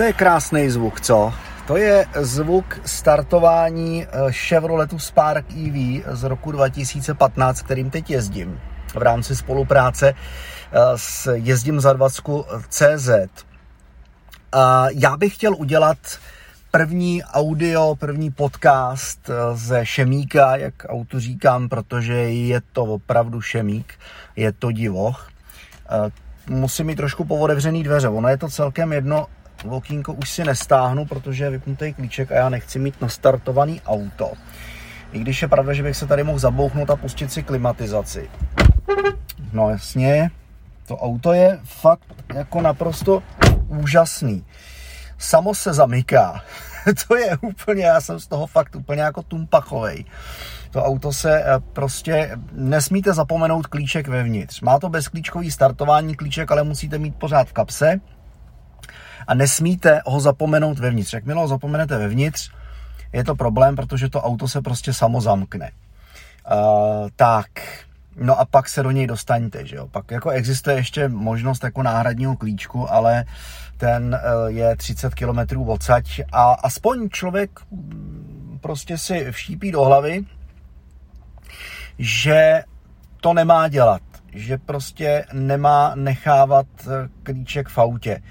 to je krásný zvuk, co? To je zvuk startování eh, Chevroletu Spark EV z roku 2015, kterým teď jezdím v rámci spolupráce eh, s Jezdím za 20 CZ. Já bych chtěl udělat první audio, první podcast eh, ze Šemíka, jak auto říkám, protože je to opravdu Šemík, je to divoch. Musím mít trošku povodevřený dveře, ono je to celkem jedno, okýnko už si nestáhnu, protože je vypnutý klíček a já nechci mít nastartovaný auto. I když je pravda, že bych se tady mohl zabouchnout a pustit si klimatizaci. No jasně, to auto je fakt jako naprosto úžasný. Samo se zamyká. to je úplně, já jsem z toho fakt úplně jako tumpachovej. To auto se eh, prostě, nesmíte zapomenout klíček vevnitř. Má to bezklíčkový startování klíček, ale musíte mít pořád v kapse a nesmíte ho zapomenout vevnitř. Jakmile ho zapomenete vevnitř, je to problém, protože to auto se prostě samo zamkne. Uh, tak, no a pak se do něj dostaňte, že jo. Pak jako existuje ještě možnost jako náhradního klíčku, ale ten uh, je 30 km odsaď a aspoň člověk mm, prostě si vštípí do hlavy, že to nemá dělat, že prostě nemá nechávat eh, klíček v autě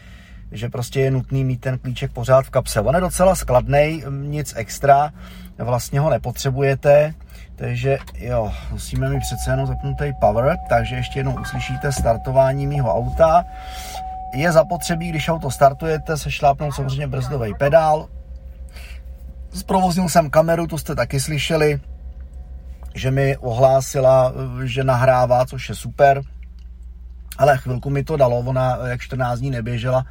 že prostě je nutný mít ten klíček pořád v kapse. On je docela skladný, nic extra, vlastně ho nepotřebujete, takže jo, musíme mít přece jenom zapnutý power, takže ještě jednou uslyšíte startování mýho auta. Je zapotřebí, když auto startujete, se šlápnout samozřejmě brzdový pedál. Zprovoznil jsem kameru, to jste taky slyšeli, že mi ohlásila, že nahrává, což je super ale chvilku mi to dalo, ona jak 14 dní neběžela,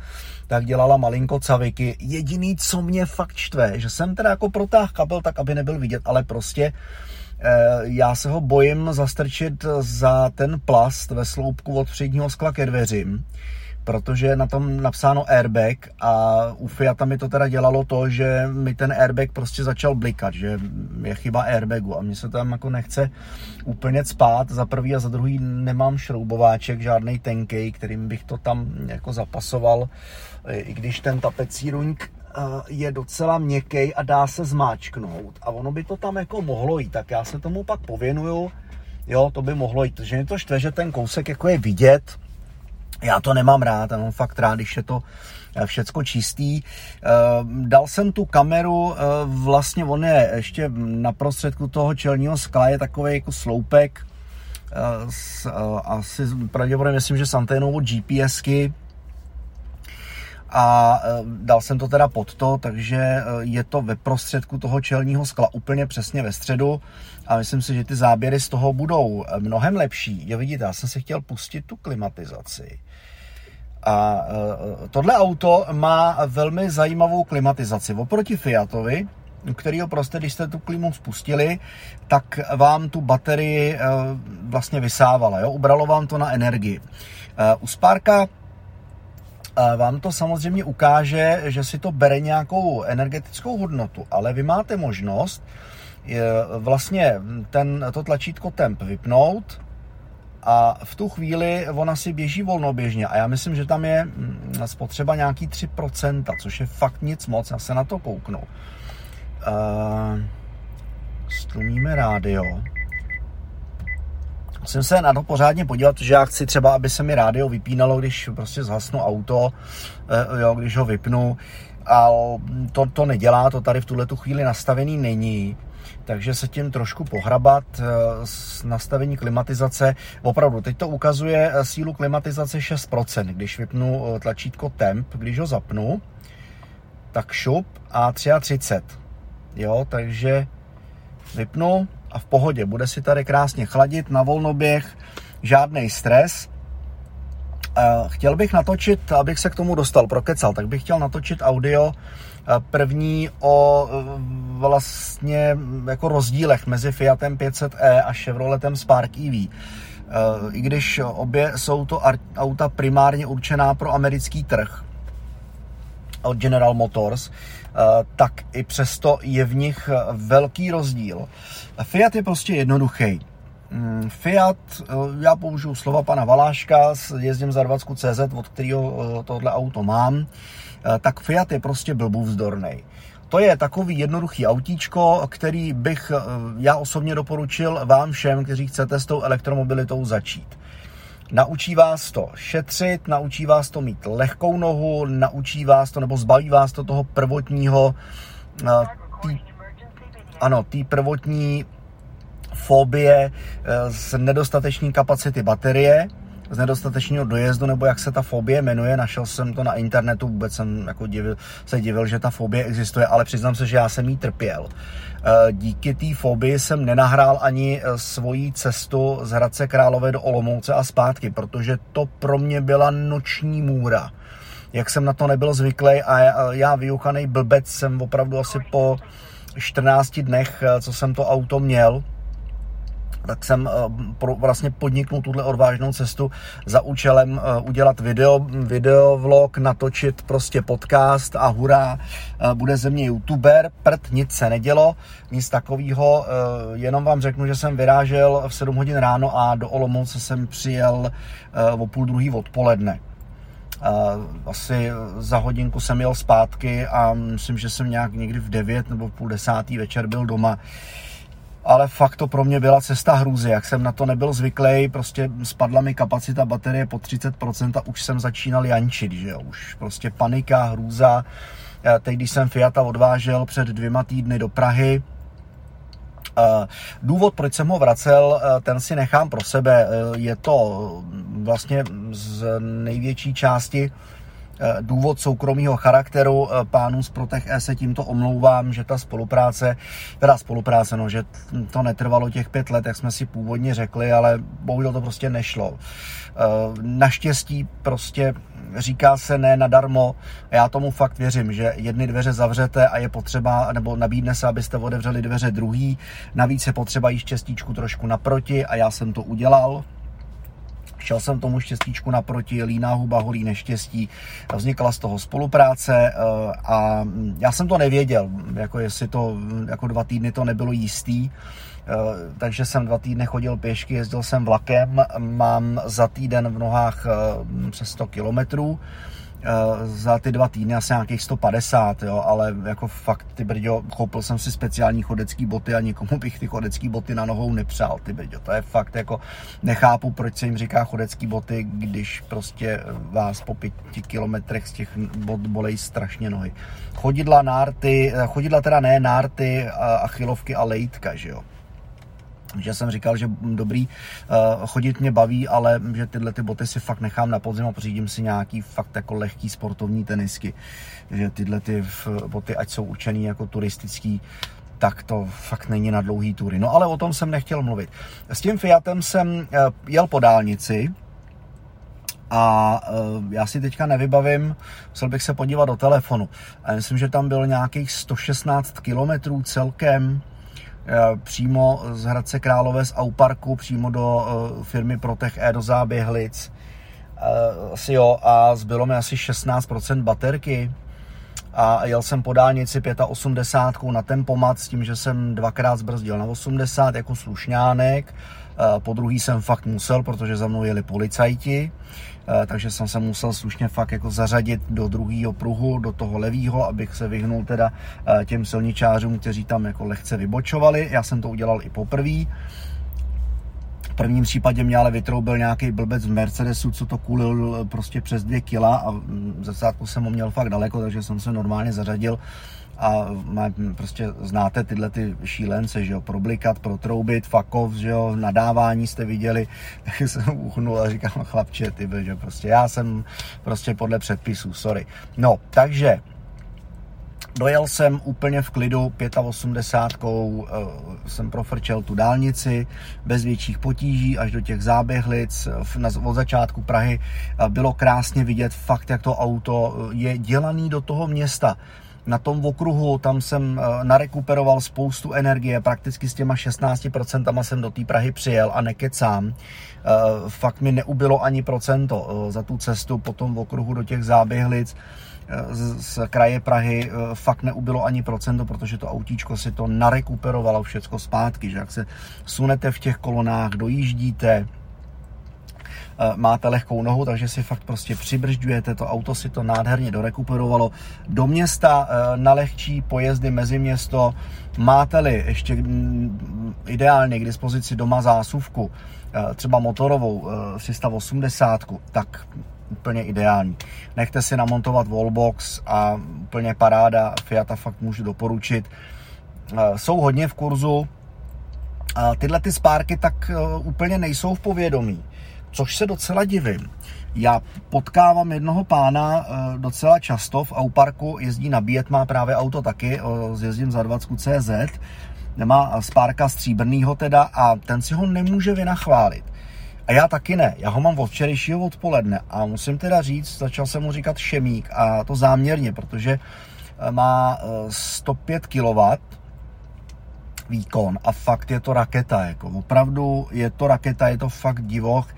tak dělala malinko caviky. Jediný, co mě fakt štve, že jsem teda jako protáhl kabel tak, aby nebyl vidět, ale prostě eh, já se ho bojím zastrčit za ten plast ve sloupku od předního skla ke dveřím protože je na tom napsáno airbag a u Fiata mi to teda dělalo to, že mi ten airbag prostě začal blikat, že je chyba airbagu a mně se tam jako nechce úplně spát. Za prvý a za druhý nemám šroubováček, žádný tenkej, kterým bych to tam jako zapasoval, i když ten tapecíruňk eh, je docela měkký a dá se zmáčknout a ono by to tam jako mohlo jít, tak já se tomu pak pověnuju, jo, to by mohlo jít, že mě to štve, že ten kousek jako je vidět, já to nemám rád, mám fakt rád, když je to eh, všecko čistý. Eh, dal jsem tu kameru, eh, vlastně on je ještě na prostředku toho čelního skla, je takový jako sloupek, asi pravděpodobně myslím, že s anténou od GPSky, a dal jsem to teda pod to, takže je to ve prostředku toho čelního skla úplně přesně ve středu a myslím si, že ty záběry z toho budou mnohem lepší. Jo, vidíte, já jsem si chtěl pustit tu klimatizaci. A tohle auto má velmi zajímavou klimatizaci. Oproti Fiatovi, kterýho prostě, když jste tu klimu spustili, tak vám tu baterii vlastně vysávala, jo? ubralo vám to na energii. U Sparka vám to samozřejmě ukáže, že si to bere nějakou energetickou hodnotu, ale vy máte možnost vlastně ten, to tlačítko temp vypnout, a v tu chvíli ona si běží volnoběžně a já myslím, že tam je mm, spotřeba nějaký 3%, což je fakt nic moc, já se na to kouknu. Uh, stlumíme rádio. Musím se na to pořádně podívat, že já chci třeba, aby se mi rádio vypínalo, když prostě zhasnu auto, uh, jo, když ho vypnu. A to, to nedělá, to tady v tuhle tu chvíli nastavený není takže se tím trošku pohrabat eh, s nastavení klimatizace. Opravdu, teď to ukazuje eh, sílu klimatizace 6%. Když vypnu eh, tlačítko temp, když ho zapnu, tak šup a 33. Jo, takže vypnu a v pohodě. Bude si tady krásně chladit na volnoběh, žádný stres. Chtěl bych natočit, abych se k tomu dostal, prokecal, tak bych chtěl natočit audio První o vlastně jako rozdílech mezi Fiatem 500e a Chevroletem Spark EV. I když obě jsou to auta primárně určená pro americký trh od General Motors, tak i přesto je v nich velký rozdíl. Fiat je prostě jednoduchý. mm, Fiat, já použiju slova pana Valáška, jezdím za 20 CZ, od kterého tohle auto mám, tak Fiat je prostě blbů vzdornej. To je takový jednoduchý autíčko, který bych já osobně doporučil vám všem, kteří chcete s tou elektromobilitou začít. Naučí vás to šetřit, naučí vás to mít lehkou nohu, naučí vás to, nebo zbaví vás to toho prvotního, tý, ano, té prvotní fobie eh, z nedostateční kapacity baterie, z nedostatečného dojezdu, nebo jak se ta fobie jmenuje, našel jsem to na internetu, vůbec jsem jako divil, se divil, že ta fobie existuje, ale přiznám se, že já jsem jí trpěl. Eh, díky té fobii jsem nenahrál ani eh, svoji cestu z Hradce Králové do Olomouce a zpátky, protože to pro mě byla noční můra. Jak jsem na to nebyl zvyklý a já vyuchaný blbec jsem opravdu asi po 14 dnech, eh, co jsem to auto měl, tak jsem eh, vlastně podniknul tuhle odvážnou cestu za účelem eh, udělat video, videovlog, natočit prostě podcast a hurá, bude ze mě youtuber, prd, nic se nedělo, nic takového, jenom vám řeknu, že jsem vyrážel v 7 hodin ráno a do Olomouce jsem přijel o půl druhý odpoledne. Asi za hodinku jsem jel zpátky a myslím, že jsem nějak někdy v 9 nebo v půl desátý večer byl doma. Ale fakt to pro mě byla cesta hrůzy, jak jsem na to nebyl zvyklý, prostě spadla mi kapacita baterie po 30% a už jsem začínal jančit, že jo, už prostě panika, hrůza. Teď, když jsem Fiata odvážel před dvěma týdny do Prahy, Důvod, proč jsem ho vracel, ten si nechám pro sebe. Je to vlastně z největší části důvod soukromého charakteru. Pánům z Protech E se tímto omlouvám, že ta spolupráce, teda spolupráce, no, že to netrvalo těch pět let, jak jsme si původně řekli, ale bohužel to prostě nešlo. Naštěstí prostě říká se ne nadarmo. Já tomu fakt věřím, že jedny dveře zavřete a je potřeba, nebo nabídne se, abyste otevřeli dveře druhý. Navíc je potřeba jít štěstíčku trošku naproti a já jsem to udělal. Šel jsem tomu štěstíčku naproti, líná huba, holí neštěstí. Vznikla z toho spolupráce eh, a já jsem to nevěděl, jako jestli to, jako dva týdny to nebylo jistý, eh, takže jsem dva týdny chodil pěšky, jezdil jsem vlakem, mám za týden v nohách eh, přes 100 kilometrů, za ty dva týdny asi nějakých 150, jo, ale jako fakt, ty brďo, koupil jsem si speciální chodecký boty a nikomu bych ty chodecký boty na nohou nepřál, ty brďo, to je fakt jako, nechápu, proč se jim říká chodecký boty, když prostě vás po pěti kilometrech z těch bot bolej strašně nohy. Chodidla, nárty, eh, chodidla teda ne, nárty, achilovky a lejtka, že jo že jsem říkal, že dobrý, uh, chodit mě baví, ale že tyhle ty boty si fakt nechám na podzim a pořídím si nějaký fakt jako lehký sportovní tenisky. Že tyhle ty boty, ať jsou určený jako turistický, tak to fakt není na dlouhý tury. No ale o tom jsem nechtěl mluvit. S tím Fiatem jsem uh, jel po dálnici, a uh, já si teďka nevybavím, musel bych se podívat do telefonu. A myslím, že tam bylo nějakých 116 kilometrů celkem Eh, přímo z Hradce Králové z Auparku přímo do eh, firmy Protech E do Záběhlic. Eh, asi jo, a zbylo mi asi 16% baterky a jel jsem po dálnici 85 na tempomat s tím, že jsem dvakrát zbrzdil na 80 jako slušňánek. Po druhý jsem fakt musel, protože za mnou jeli policajti. Eh, takže jsem se musel slušně fakt jako zařadit do druhého pruhu, do toho levého, abych se vyhnul teda eh, těm silničářům, kteří tam jako lehce vybočovali. Já jsem to udělal i poprvé. V prvním případě mě ale vytroubil nějaký blbec v Mercedesu, co to kulil prostě přes dvě kila a mm, ze jsem ho měl fakt daleko, takže jsem se normálně zařadil a má, prostě znáte tyhle ty šílence, že jo, problikat, protroubit, fakov, že jo, nadávání jste viděli, tak jsem uchnul a říkám, chlapče, ty, že prostě já jsem prostě podle předpisů, sorry. No, takže Dojel jsem úplně v klidu 85, uh, eh, jsem profrčel tu dálnici bez větších potíží až do těch záběhlic na, od začátku Prahy. Uh, bylo krásně vidět fakt, jak to auto eh, je dělaný do toho města na tom okruhu, tam jsem eh, narekuperoval spoustu energie, prakticky s těma 16% jsem do té Prahy přijel a nekecám. Eh, fakt mi neubilo ani procento eh, za tu cestu po tom okruhu do těch záběhlic z, kraje Prahy fakt neubylo ani procento, protože to autíčko si to narekuperovalo všecko zpátky, že jak se sunete v těch kolonách, dojíždíte, máte lehkou nohu, takže si fakt prostě přibržďujete, to auto si to nádherně dorekuperovalo. Do města eh, na lehčí pojezdy mezi město máte-li ještě mm, ideálně k dispozici doma zásuvku, eh, třeba motorovou 380, tak úplně ideální. Nechte si namontovat wallbox a úplně paráda, Fiata fakt můžu doporučit. Jsou hodně v kurzu, tyhle ty spárky tak úplně nejsou v povědomí což se docela divím. Já potkávám jednoho pána eh, docela často v Auparku, jezdí nabíjet, má právě auto taky, zjezdím za 20 CZ, nemá spárka stříbrnýho teda a ten si ho nemůže vynachválit. A já taky ne, já ho mám od včerejšího odpoledne a musím teda říct, začal jsem mu říkat šemík a to záměrně, protože eh, má 105 eh, kW výkon a fakt je to raketa, jako opravdu je to raketa, je to fakt divoch.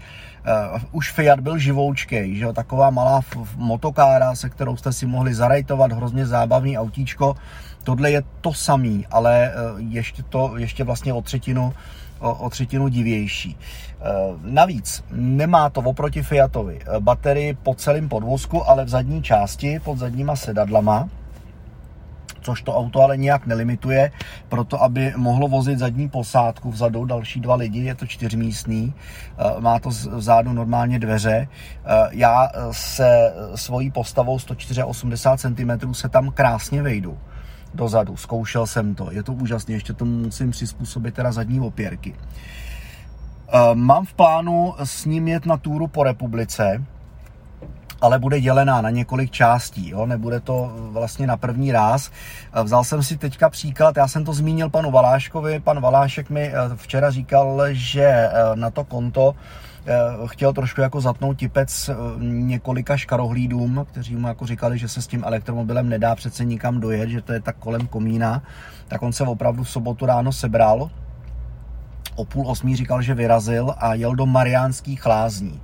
Uh, už Fiat byl živoučkej, že jo, taková malá motokára, se kterou jste si mohli zarajtovat, hrozně zábavný autíčko. Tohle je to samý, ale uh, ještě to, ještě vlastně o třetinu, o, o třetinu divější. Uh, navíc nemá to oproti Fiatovi baterii po celém podvozku, ale v zadní části, pod zadníma sedadlama, což to auto ale nijak nelimituje, proto aby mohlo vozit zadní posádku vzadu, další dva lidi, je to čtyřmístný, eh, má to vzadu normálně dveře. Eh, já eh, se svojí postavou 184 cm se tam krásně vejdu dozadu, zkoušel jsem to, je to úžasné, ještě tomu musím přizpůsobit teda zadní opěrky. Mám v plánu s ním jet na túru po republice, ale bude dělená na několik částí, jo? nebude to vlastně na první ráz. Vzal jsem si teďka příklad, já jsem to zmínil panu Valáškovi, pan Valášek mi eh, včera říkal, že eh, na to konto eh, chtěl trošku jako zatnout tipec několika škarohlídům, kteří mu jako říkali, že se s tím elektromobilem nedá přece nikam dojet, že to je tak kolem komína, tak on se opravdu v sobotu ráno sebral, o půl osmí říkal, že vyrazil a jel do Mariánských lázní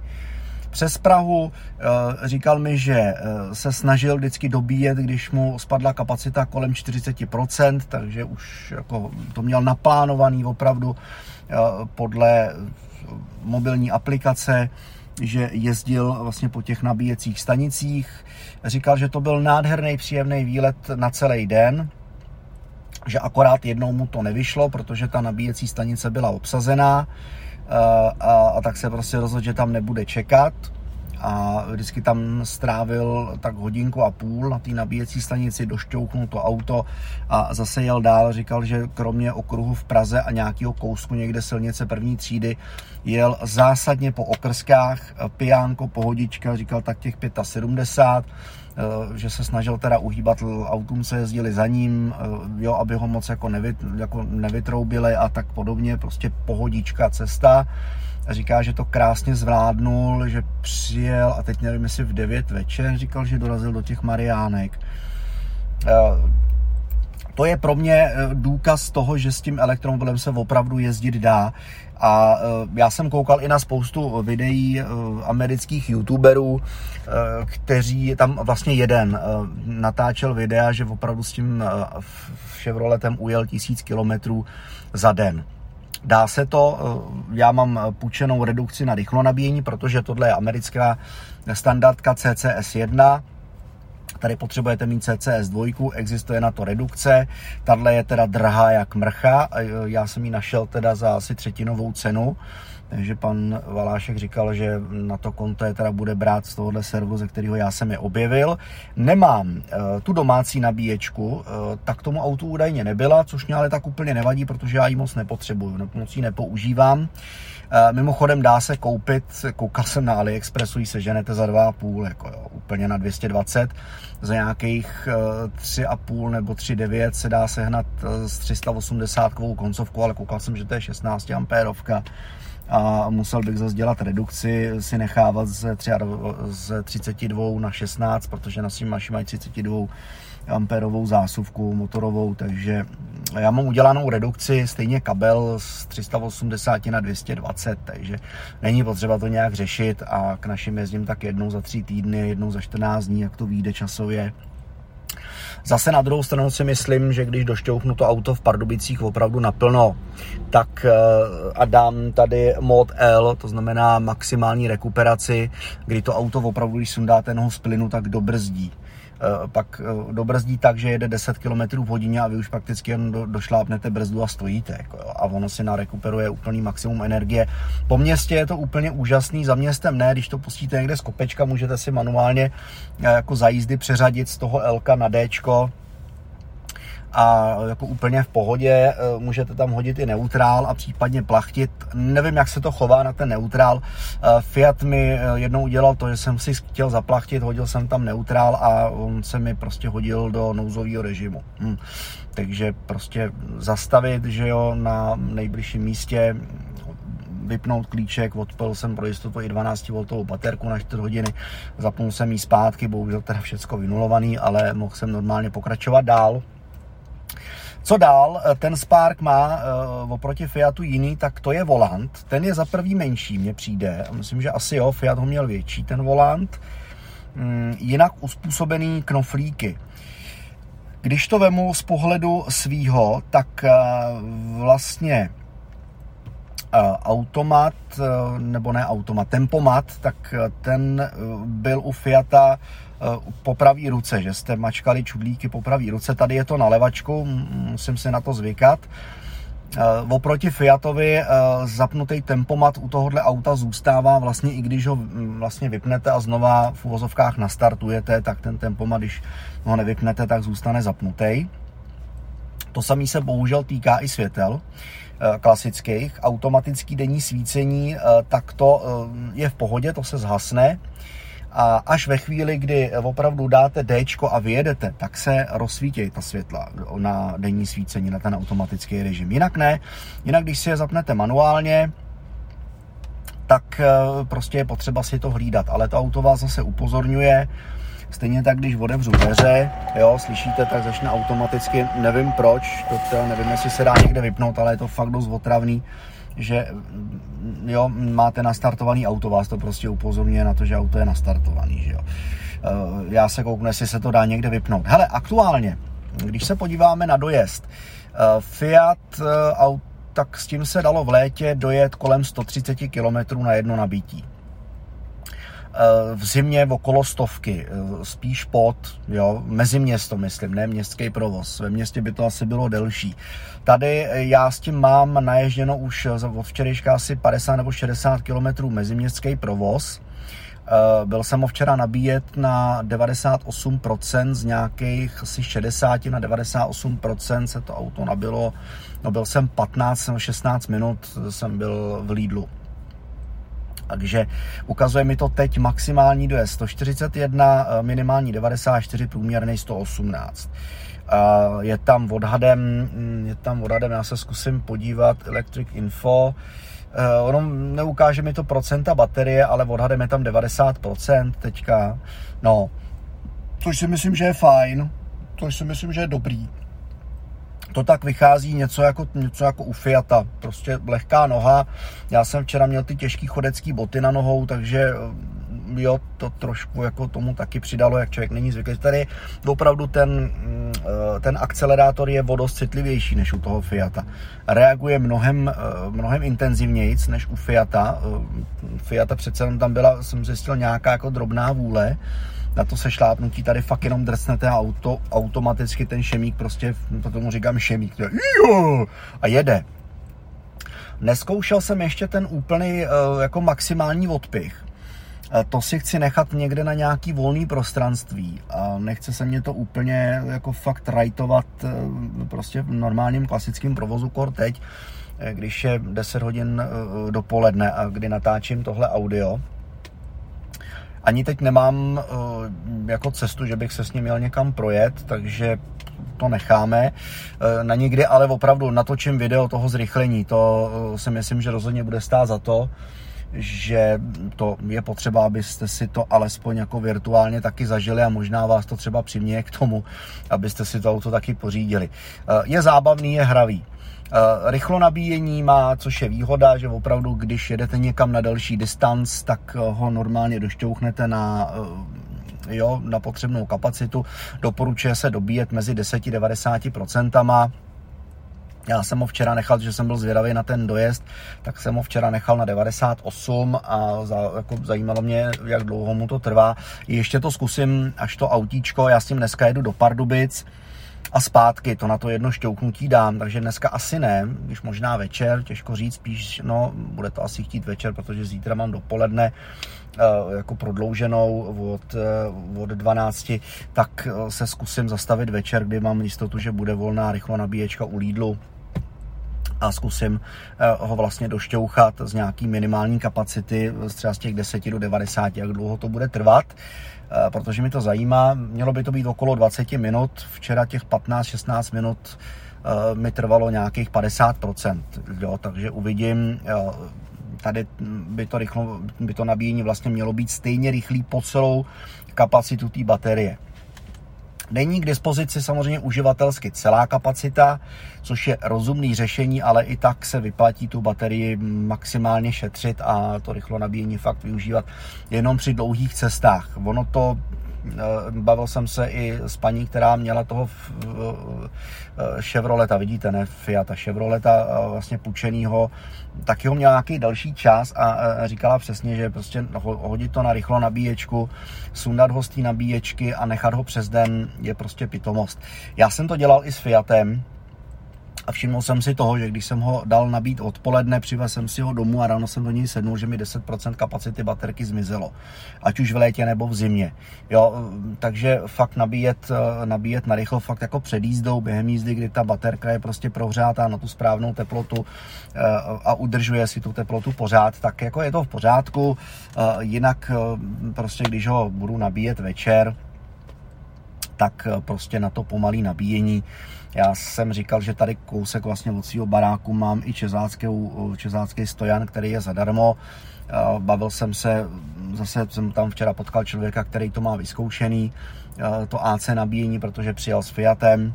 přes Prahu. Eh, říkal mi, že eh, se snažil vždycky dobíjet, když mu spadla kapacita kolem 40%, takže už jako to měl naplánovaný opravdu eh, podle mobilní aplikace, že jezdil vlastně po těch nabíjecích stanicích. Říkal, že to byl nádherný, příjemný výlet na celý den, že akorát jednou mu to nevyšlo, protože ta nabíjecí stanice byla obsazená a, a tak se prostě rozhodl, že tam nebude čekat. A vždycky tam strávil tak hodinku a půl na té nabíjecí stanici, došťouknul to auto a zase jel dál. Říkal, že kromě okruhu v Praze a nějakého kousku někde silnice první třídy jel zásadně po okrskách, pijánko, pohodička, říkal tak těch 75 Eh, že se snažil teda uhýbat autům, se jezdili za ním, eh, jo, aby ho moc jako, nevyt, jako nevytroubili a tak podobně, prostě pohodička cesta. A říká, že to krásně zvládnul, že přijel a teď nevím, jestli v 9 večer říkal, že dorazil do těch Mariánek. Eh, to je pro mě důkaz toho, že s tím elektromobilem se opravdu jezdit dá. A eh, já jsem koukal i na spoustu videí eh, amerických youtuberů, eh, kteří tam vlastně jeden natáčel videa, že opravdu s tím Chevroletem ujel tisíc kilometrů za den. Dá se to, já mám půjčenou redukci na rychlo nabíjení, protože tohle je americká standardka CCS 1, Tady potřebujete mít CCS 2, existuje na to redukce. Tadle je teda drahá jak mrcha. Já jsem ji našel teda za asi třetinovou cenu. Takže pan Valášek říkal, že na to konto je teda bude brát z tohohle serveru, ze kterého já jsem je objevil. Nemám uh, tu domácí nabíječku, uh, tak tomu autu údajně nebyla, což mě ale tak úplně nevadí, protože já ji moc nepotřebuju, moc ji nepoužívám. Uh, mimochodem dá se koupit, koukal jsem na AliExpressu, ji seženete za 2,5, jako jo, úplně na 220, za nějakých 3,5 nebo 3,9 se dá sehnat s 380 koncovkou, ale koukal jsem, že to je 16 ampérovka a musel bych zase dělat redukci, si nechávat z, z 32 na 16, protože na svým mají 32 amperovou zásuvku motorovou, takže já mám udělanou redukci, stejně kabel z 380 na 220, takže není potřeba to nějak řešit a k našim jezdím tak jednou za tři týdny, jednou za 14 dní, jak to vyjde časově. Zase na druhou stranu si myslím, že když došťouchnu to auto v Pardubicích opravdu naplno, tak eh, a dám tady mod L, to znamená maximální rekuperaci, kdy to auto opravdu, když sundáte nohu z plynu, tak dobrzdí. Eh, pak eh, dobrzdí tak, že jede 10 km v hodině a vy už prakticky jen do, došlápnete brzdu a stojíte. Jako jo, a ono si narekuperuje úplný maximum energie. Po městě je to úplně úžasný, za městem ne, když to pustíte někde z kopečka, můžete si manuálně eh, jako za jízdy přeřadit z toho L na D, a jako úplně v pohodě, eh, můžete tam hodit i neutrál a případně plachtit. Nevím, jak se to chová na ten neutrál. Eh, Fiat mi eh, jednou udělal to, že jsem si chtěl zaplachtit, hodil jsem tam neutrál a on se mi prostě hodil do nouzového režimu. Hm. Takže prostě zastavit, že jo, na nejbližším místě, vypnout klíček, odpil jsem pro jistotu i 12V baterku na 4 hodiny, zapnul jsem ji zpátky, bohužel teda všecko vynulovaný, ale mohl jsem normálně pokračovat dál. Co dál? Eh, ten Spark má uh, oproti Fiatu jiný, tak to je volant. Ten je za prvý menší, mně přijde. Myslím, že asi jo, Fiat ho měl větší, ten volant. Um, jinak uspůsobený knoflíky. Když to vemu z pohledu svýho, tak uh, vlastně automat, nebo ne automat, tempomat, tak ten byl u Fiata Eh, po pravý ruce, že jste mačkali čudlíky po pravý ruce. Tady je to na levačku, musím si na to zvykat. Eh, oproti Fiatovi eh, zapnutý tempomat u tohohle auta zůstává vlastně i když ho vlastně vypnete a znova v uvozovkách nastartujete, tak ten tempomat, když ho nevypnete, tak zůstane zapnutý. To samé se bohužel týká i světel klasických. Automatický denní svícení, tak to je v pohodě, to se zhasne a až ve chvíli, kdy opravdu dáte D a vyjedete, tak se rozsvítějí ta světla na denní svícení, na ten automatický režim. Jinak ne, jinak když si je zapnete manuálně, tak eh, prostě je potřeba si to hlídat. Ale to auto vás zase upozorňuje, Stejně tak, když otevřu dveře, jo, slyšíte, tak začne automaticky, nevím proč, to teda nevím, jestli se dá někde vypnout, ale je to fakt dost otravný že jo, máte nastartovaný auto, vás to prostě upozorňuje na to, že auto je nastartovaný, že jo. Eh, já se kouknu, jestli se to dá někde vypnout. Hele, aktuálně, když se podíváme na dojezd, eh, Fiat eh, tak s tím se dalo v létě dojet kolem 130 km na jedno nabití v zimě okolo stovky, spíš pod, jo, mezi město myslím, ne městský provoz. Ve městě by to asi bylo delší. Tady já s tím mám naježděno už od včerejška asi 50 nebo 60 km meziměstský provoz. Byl jsem ho včera nabíjet na 98%, z nějakých asi 60 na 98% se to auto nabilo. No byl jsem 15 nebo 16 minut, jsem byl v Lidlu. Takže ukazuje mi to teď maximální dojezd 141, eh, minimální 94, průměrný 118. Je tam odhadem, hm, je tam odhadem, já se zkusím podívat, Electric Info, eh, ono neukáže mi to procenta baterie, ale odhadem je tam 90% teďka, no, což si myslím, že je fajn, což si myslím, že je dobrý to tak vychází něco jako, něco jako u Fiata, prostě lehká noha. Já jsem včera měl ty těžký chodecký boty na nohou, takže mm, jo, to trošku jako tomu taky přidalo, jak člověk není zvyklý. Tady opravdu ten, mm, eh, ten akcelerátor je vodost citlivější než u toho Fiata. Reaguje mnohem, eh, mnohem intenzivněji než u Fiata. Eh, Fiata přece tam byla, jsem zjistil, nějaká jako drobná vůle, na to se šlápnutí tady fakt jenom drcnete auto, automaticky ten šemík prostě, to tomu říkám šemík, to je, jo, a jede. Neskoušel jsem ještě ten úplný eh, jako maximální odpich. Eh, to si chci nechat někde na nějaký volný prostranství a nechce se mě to úplně jako fakt rajtovat eh, prostě v normálním klasickém provozu kor teď, když je 10 hodin dopoledne a kdy natáčím tohle audio, ani teď nemám uh, jako cestu, že bych se s ním měl někam projet, takže to necháme. Na někdy, ale opravdu natočím video toho zrychlení, to si myslím, že rozhodně bude stát za to že to je potřeba, abyste si to alespoň jako virtuálně taky zažili a možná vás to třeba přiměje k tomu, abyste si to auto taky pořídili. Je zábavný, je hravý. Rychlo nabíjení má, což je výhoda, že opravdu, když jedete někam na delší distanc, tak ho normálně došťouchnete na jo, na potřebnou kapacitu. Doporučuje se dobíjet mezi 10-90%. Já jsem ho včera nechal, že jsem byl zvědavý na ten dojezd, tak jsem ho včera nechal na 98 a za, jako zajímalo mě, jak dlouho mu to trvá. Ještě to zkusím, až to autíčko, já s tím dneska jedu do Pardubic, a zpátky, to na to jedno šťouknutí dám, takže dneska asi ne, když možná večer, těžko říct, spíš, no, bude to asi chtít večer, protože zítra mám dopoledne uh, jako prodlouženou od, uh, od 12, tak uh, se zkusím zastavit večer, kdy mám jistotu, že bude volná rychlo nabíječka u Lidlu, a zkusím ho vlastně došťouchat z nějaký minimální kapacity, třeba z těch 10 do 90, jak dlouho to bude trvat. Eh, protože mi to zajímá. Mělo by to být okolo 20 minut, včera těch 15-16 minut eh, mi trvalo nějakých 50%, jo, takže uvidím, tady by to, rychlo, by to nabíjení vlastně mělo být stejně rychlý po celou kapacitu té baterie. Není k dispozici samozřejmě uživatelsky celá kapacita, což je rozumný řešení, ale i tak se vyplatí tu baterii maximálně šetřit a to rychlo nabíjení fakt využívat jenom při dlouhých cestách. Ono to bavil jsem se i s paní, která měla toho eh, Chevroleta, vidíte, ne Fiata, Chevroleta eh, vlastně půjčenýho, taky ho měla nějaký další čas a říkala přesně, že prostě hodit to na rychlo nabíječku, sundat ho z té nabíječky a nechat ho přes den je prostě pitomost. Já jsem to dělal i s Fiatem, a všiml jsem si toho, že když jsem ho dal nabít odpoledne, přivez jsem si ho domů a ráno jsem do něj sednul, že mi 10% kapacity baterky zmizelo. Ať už v létě nebo v zimě. Jo, takže fakt nabíjet, nabíjet na rychlo, fakt jako před jízdou, během jízdy, kdy ta baterka je prostě prohřátá na tu správnou teplotu eh, a udržuje si tu teplotu pořád, tak jako je to v pořádku. Eh, jinak eh, prostě, když ho budu nabíjet večer, tak prostě na to pomalý nabíjení já jsem říkal, že tady kousek vlastně od svého baráku mám i čezácký stojan, který je zadarmo. Bavil jsem se, zase jsem tam včera potkal člověka, který to má vyzkoušený, to AC nabíjení, protože přijel s Fiatem,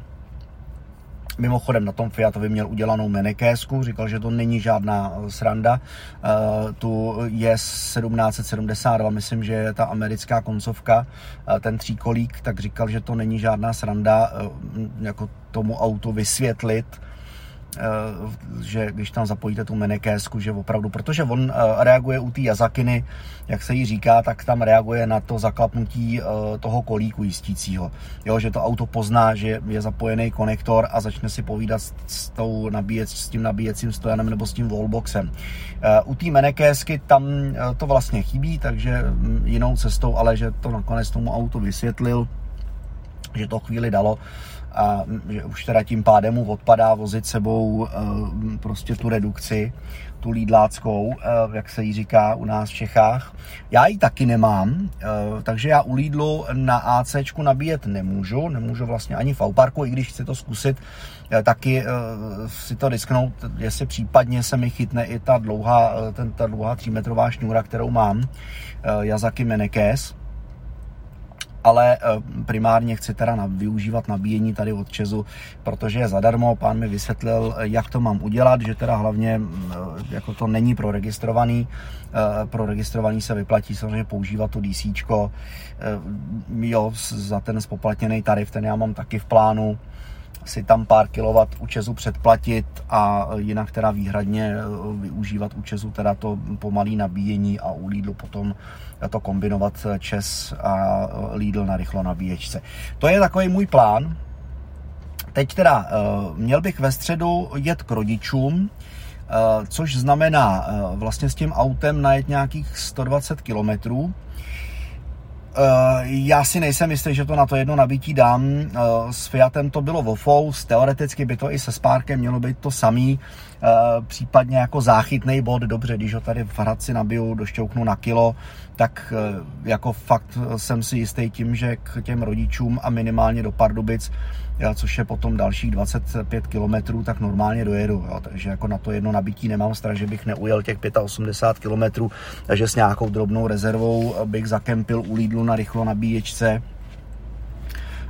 Mimochodem na tom Fiatovi měl udělanou menekésku, říkal, že to není žádná eh, sranda. Uh, tu je 1772, myslím, že je ta americká koncovka, uh, ten tříkolík, tak říkal, že to není žádná sranda, jako tomu autu vysvětlit, Eh, že když tam zapojíte tu menekésku, že opravdu, protože on eh, reaguje u té jazakiny, jak se jí říká, tak tam reaguje na to zaklapnutí eh, toho kolíku jistícího. Jo, že to auto pozná, že je zapojený konektor a začne si povídat s, tou nabíjec, s tím nabíjecím stojanem nebo s tím wallboxem. U té menekésky tam to vlastně chybí, takže mm, jinou cestou, ale že to nakonec tomu autu vysvětlil, že to chvíli dalo a že už teda tím pádem mu odpadá vozit sebou eh, prostě tu redukci, tu lídláckou, eh, jak se jí říká u nás v Čechách. Já ji taky nemám, eh, takže já u Lidlu na AC nabíjet nemůžu, nemůžu vlastně ani v parku, i když chci to zkusit, taky si to disknout, jestli případně se mi chytne i ta dlouhá, ten, ta dlouhá 3 metrová šňůra, kterou mám, Yazaki Menekes, ale eh, primárně chci teda na, využívat nabíjení tady od Česu, protože je zadarmo, pán mi vysvětlil, eh, jak to mám udělat, že teda hlavně eh, jako to není pro registrovaný, pro registrovaný se vyplatí samozřejmě používat to DC, jo, za ten spoplatněný tarif, ten já mám taky v plánu, si tam pár kilovat u Česu předplatit a jinak teda výhradně využívat u Česu teda to pomalý nabíjení a u Lidlu potom to kombinovat Čes a Lidl na rychlo nabíječce. To je takový můj plán. Teď teda měl bych ve středu jet k rodičům, což znamená vlastně s tím autem najet nějakých 120 kilometrů Eh, já si nejsem jistý, že to na to jedno nabití dám. Eh, s Fiatem to bylo Vofous, teoreticky by to i se Sparkem mělo být to samý, eh, případně jako záchytný bod, dobře, když ho tady v Hradci nabiju, došťouknu na kilo, tak jako fakt jsem si jistý tím, že k těm rodičům a minimálně do Pardubic což je potom dalších 25 km, tak normálně dojedu. Jo. Takže jako na to jedno nabití nemám strach, že bych neujel těch 85 km, takže s nějakou drobnou rezervou bych zakempil u Lidlu na rychlo nabíječce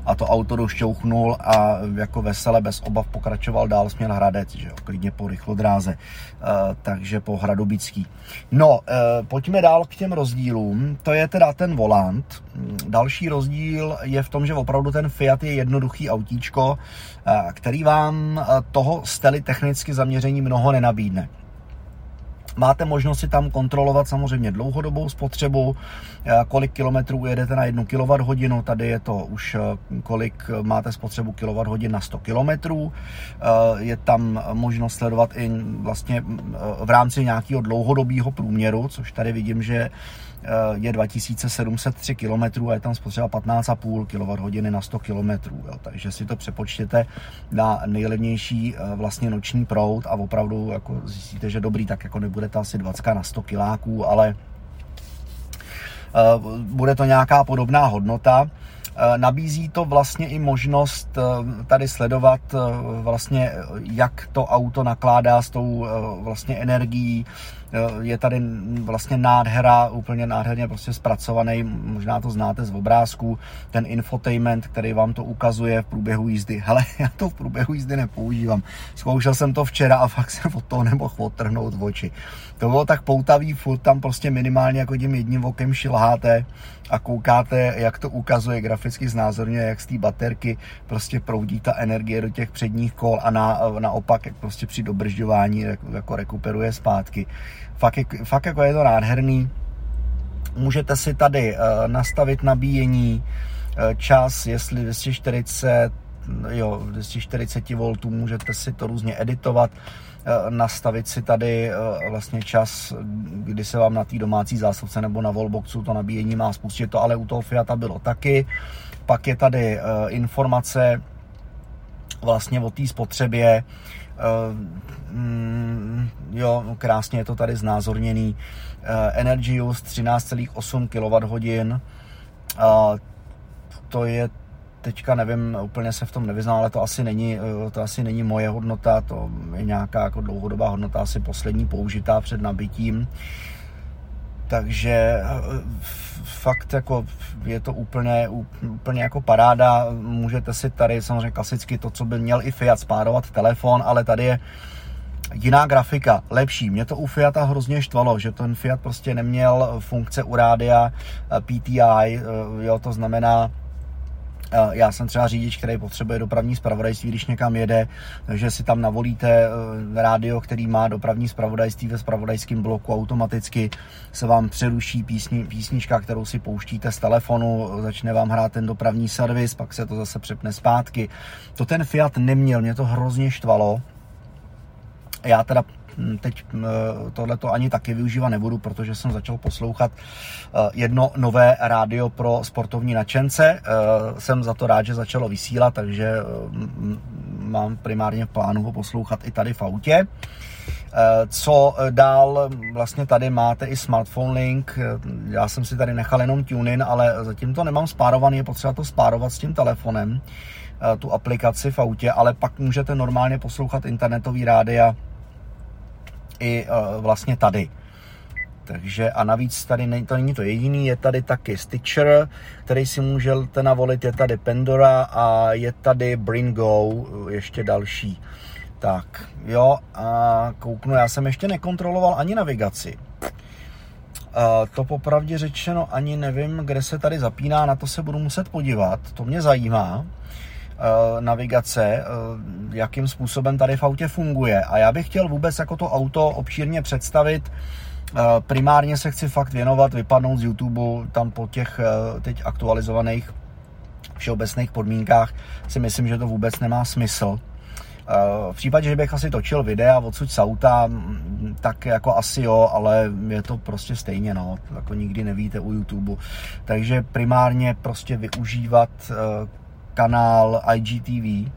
a to auto došťouchnul a jako vesele bez obav pokračoval dál směr Hradec, že jo, klidně po rychlodráze, uh, takže po Hradobický. No, uh, pojďme dál k těm rozdílům, to je teda ten volant. Další rozdíl je v tom, že opravdu ten Fiat je jednoduchý autíčko, uh, který vám toho stely technicky zaměření mnoho nenabídne. Máte možnost si tam kontrolovat samozřejmě dlouhodobou spotřebu, eh, kolik kilometrů jedete na 1 kWh, tady je to už eh, kolik máte spotřebu kWh na 100 km. Eh, je tam možnost sledovat i vlastně v rámci nějakého dlouhodobého průměru, což tady vidím, že je 2703 km a je tam spotřeba 15,5 kWh na 100 km. Jo. Takže si to přepočtěte na nejlevnější vlastně noční proud a opravdu jako zjistíte, že dobrý, tak jako nebude to asi 20 na 100 kiláků, ale bude to nějaká podobná hodnota. Nabízí to vlastně i možnost tady sledovat vlastně, jak to auto nakládá s tou vlastně energií, je tady vlastně nádhera, úplně nádherně prostě zpracovaný, možná to znáte z obrázku, ten infotainment, který vám to ukazuje v průběhu jízdy. Hele, já to v průběhu jízdy nepoužívám. Zkoušel jsem to včera a fakt jsem od toho nemohl odtrhnout oči. To bylo tak poutavý, furt tam prostě minimálně jako tím jedním okem šilháte a koukáte, jak to ukazuje graficky znázorně, jak z té baterky prostě proudí ta energie do těch předních kol a na, naopak, jak prostě při dobržďování jako rekuperuje zpátky. Fakt, fakt jako je to nádherný. Můžete si tady uh, nastavit nabíjení, uh, čas, jestli 240, jo, 240 V, můžete si to různě editovat, uh, nastavit si tady vlastně čas, kdy se vám na té domácí zásobce nebo na wallboxu to nabíjení má spustit, to ale u toho Fiata bylo taky. Pak je tady informace vlastně o té spotřebě, mm, jo, krásně je to tady znázorněný. Eh, Energy Use 13,8 kWh. To je teďka nevím, úplně se v tom nevyznám, ale to asi není, eh, to asi není moje hodnota, to je nějaká jako dlouhodobá hodnota, asi poslední použitá před nabitím. Takže eh, fakt jako je to úplně, úplně jako paráda. Můžete si tady samozřejmě klasicky to, co by měl i Fiat spárovat telefon, ale tady je jiná grafika, lepší. Mě to u Fiata hrozně štvalo, že ten Fiat prostě neměl funkce u rádia eh, PTI, eh, jo, to znamená, eh, já jsem třeba řidič, který potřebuje dopravní zpravodajství, když někam jede, takže si tam navolíte rádio, který má dopravní zpravodajství ve zpravodajském bloku, automaticky se vám přeruší písni, písnička, kterou si pouštíte z telefonu, začne vám hrát ten dopravní servis, pak se to zase přepne zpátky. To ten Fiat neměl, mě to hrozně štvalo, já teda hm, teď hm, tohleto ani taky využívat nebudu, protože jsem začal poslouchat eh, jedno nové rádio pro sportovní načence. Eh, jsem za to rád, že začalo vysílat, takže hm, mám primárně v plánu ho poslouchat i tady v autě. Eh, co dál, vlastně tady máte i smartphone link, já jsem si tady nechal jenom TuneIn, ale zatím to nemám spárovaný, je potřeba to spárovat s tím telefonem, tu aplikaci v autě, ale pak můžete normálně poslouchat internetový rádia i uh, vlastně tady. Takže a navíc tady to není to jediný, je tady taky Stitcher, který si můžete navolit, je tady Pandora a je tady Bringo, ještě další. Tak, jo, a kouknu, já jsem ještě nekontroloval ani navigaci. Uh, to popravdě řečeno ani nevím, kde se tady zapíná, na to se budu muset podívat, to mě zajímá. Eh, navigace, eh, jakým způsobem tady v autě funguje. A já bych chtěl vůbec jako to auto obšírně představit. Eh, primárně se chci fakt věnovat, vypadnout z YouTube, tam po těch teď aktualizovaných všeobecných podmínkách si myslím, že to vůbec nemá smysl. V případě, že bych asi točil videa odsud z auta, tak jako asi jo, ale je to prostě stejně, no, jako nikdy nevíte u YouTube. Takže primárně prostě využívat kanál IGTV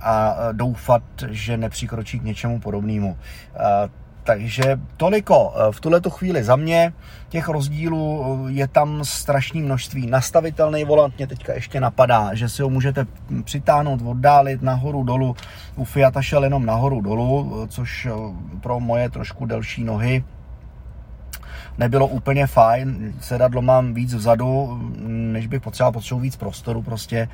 a doufat, že nepřikročí k něčemu podobnému. takže toliko v tuhle chvíli za mě. Těch rozdílů je tam strašné množství. Nastavitelný volant mě teďka ještě napadá, že si ho můžete přitáhnout, oddálit nahoru dolů. U Fiata šel jenom nahoru dolů, což pro moje trošku delší nohy nebylo úplně fajn. Sedadlo mám víc vzadu, než bych potřeboval, potřeboval víc prostoru prostě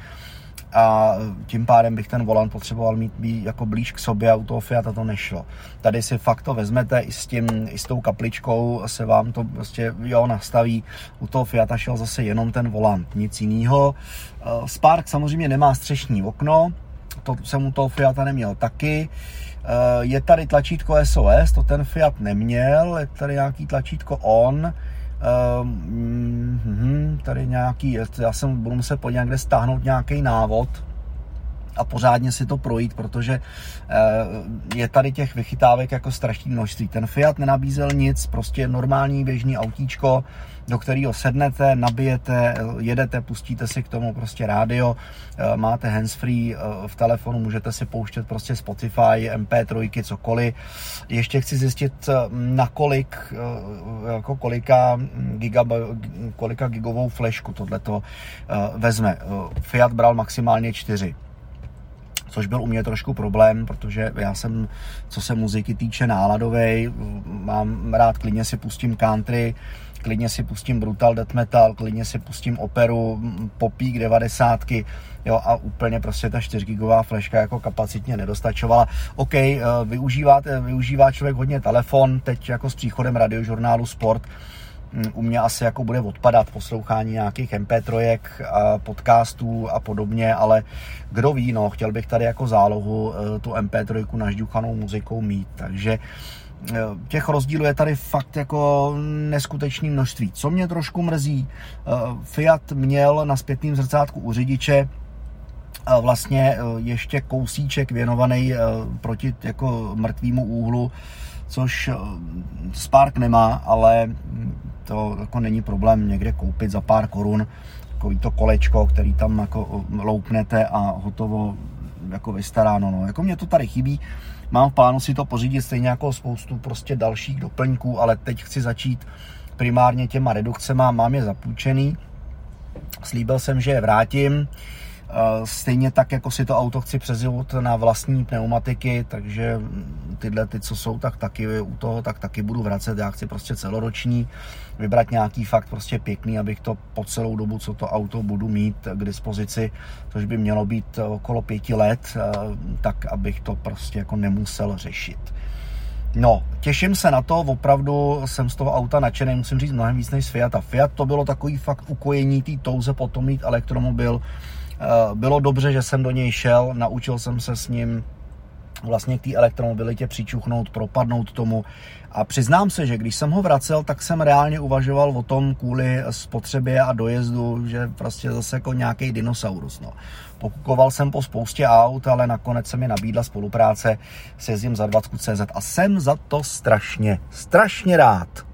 a tím pádem bych ten volant potřeboval mít být jako blíž k sobě a u toho Fiata to nešlo. Tady si fakt to vezmete i s, tím, i s tou kapličkou se vám to prostě jo, nastaví. U toho Fiata šel zase jenom ten volant, nic jiného. Eh, Spark samozřejmě nemá střešní okno, to jsem u toho Fiata neměl taky. Eh, je tady tlačítko SOS, to ten Fiat neměl, je tady nějaký tlačítko ON, Um, tady nějaký, já jsem budu muset podívat, kde stáhnout nějaký návod a pořádně si to projít, protože uh, je tady těch vychytávek jako strašný množství. Ten Fiat nenabízel nic, prostě normální běžný autíčko, do kterého sednete, nabijete, jedete, pustíte si k tomu prostě rádio, eh, máte handsfree eh, v telefonu, můžete si pouštět prostě Spotify, MP3, cokoliv. Ještě chci zjistit, eh, na kolik, jako kolika, giga, kolika gigovou flešku tohleto vezme. Fiat bral maximálně 4 což byl u mě trošku problém, protože já jsem, co se muziky týče, náladovej, mám rád, klidně si pustím country, klidně si pustím brutal death metal, klidně si pustím operu, popík 90 jo, a úplně prostě ta 4 gigová fleška jako kapacitně nedostačovala. OK, eh, využíváte, využívá člověk hodně telefon, teď jako s příchodem radiožurnálu Sport, u mě asi jako bude odpadat poslouchání nějakých MP3, podcastů a podobně, ale kdo ví, no, chtěl bych tady jako zálohu eh, tu MP3 nažďuchanou muzikou mít, takže Eh, těch rozdílů je tady fakt jako neskutečné množství. Co mě trošku mrzí, eh, Fiat měl na zpětném zrcátku u řidiče vlastně ještě kousíček věnovaný proti jako mrtvýmu úhlu, což Spark nemá, ale to jako není problém někde koupit za pár korun takový to kolečko, který tam jako loupnete a hotovo jako vystaráno. No. Jako mě to tady chybí, mám v plánu si to pořídit stejně jako spoustu prostě dalších doplňků, ale teď chci začít primárně těma redukcema, mám je zapůjčený. Slíbil jsem, že je vrátím. Eh, stejně tak, jako si to auto chci přezivot na vlastní pneumatiky, takže tyhle, ty, co jsou, tak taky u toho, tak taky budu vracet. Já chci prostě celoroční, vybrat nějaký fakt prostě pěkný, abych to po celou dobu, co to auto budu mít k dispozici, což by mělo být okolo pěti let, eh, tak abych to prostě jako nemusel řešit. No, těším se na to, opravdu jsem z toho auta nadšený, musím říct mnohem víc než z Fiata. Fiat to bylo takový fakt ukojení té touze potom mít elektromobil, Eh, bylo dobře, že jsem do něj šel, naučil jsem se s ním vlastně k té elektromobilitě přičuchnout, propadnout tomu. A přiznám se, že když jsem ho vracel, tak jsem reálně uvažoval o tom kvůli spotřebě a dojezdu, že prostě zase jako nějaký dinosaurus. No. Pokukoval jsem po spoustě aut, ale nakonec se mi nabídla spolupráce s jezdím za 20 CZ a jsem za to strašně, strašně rád.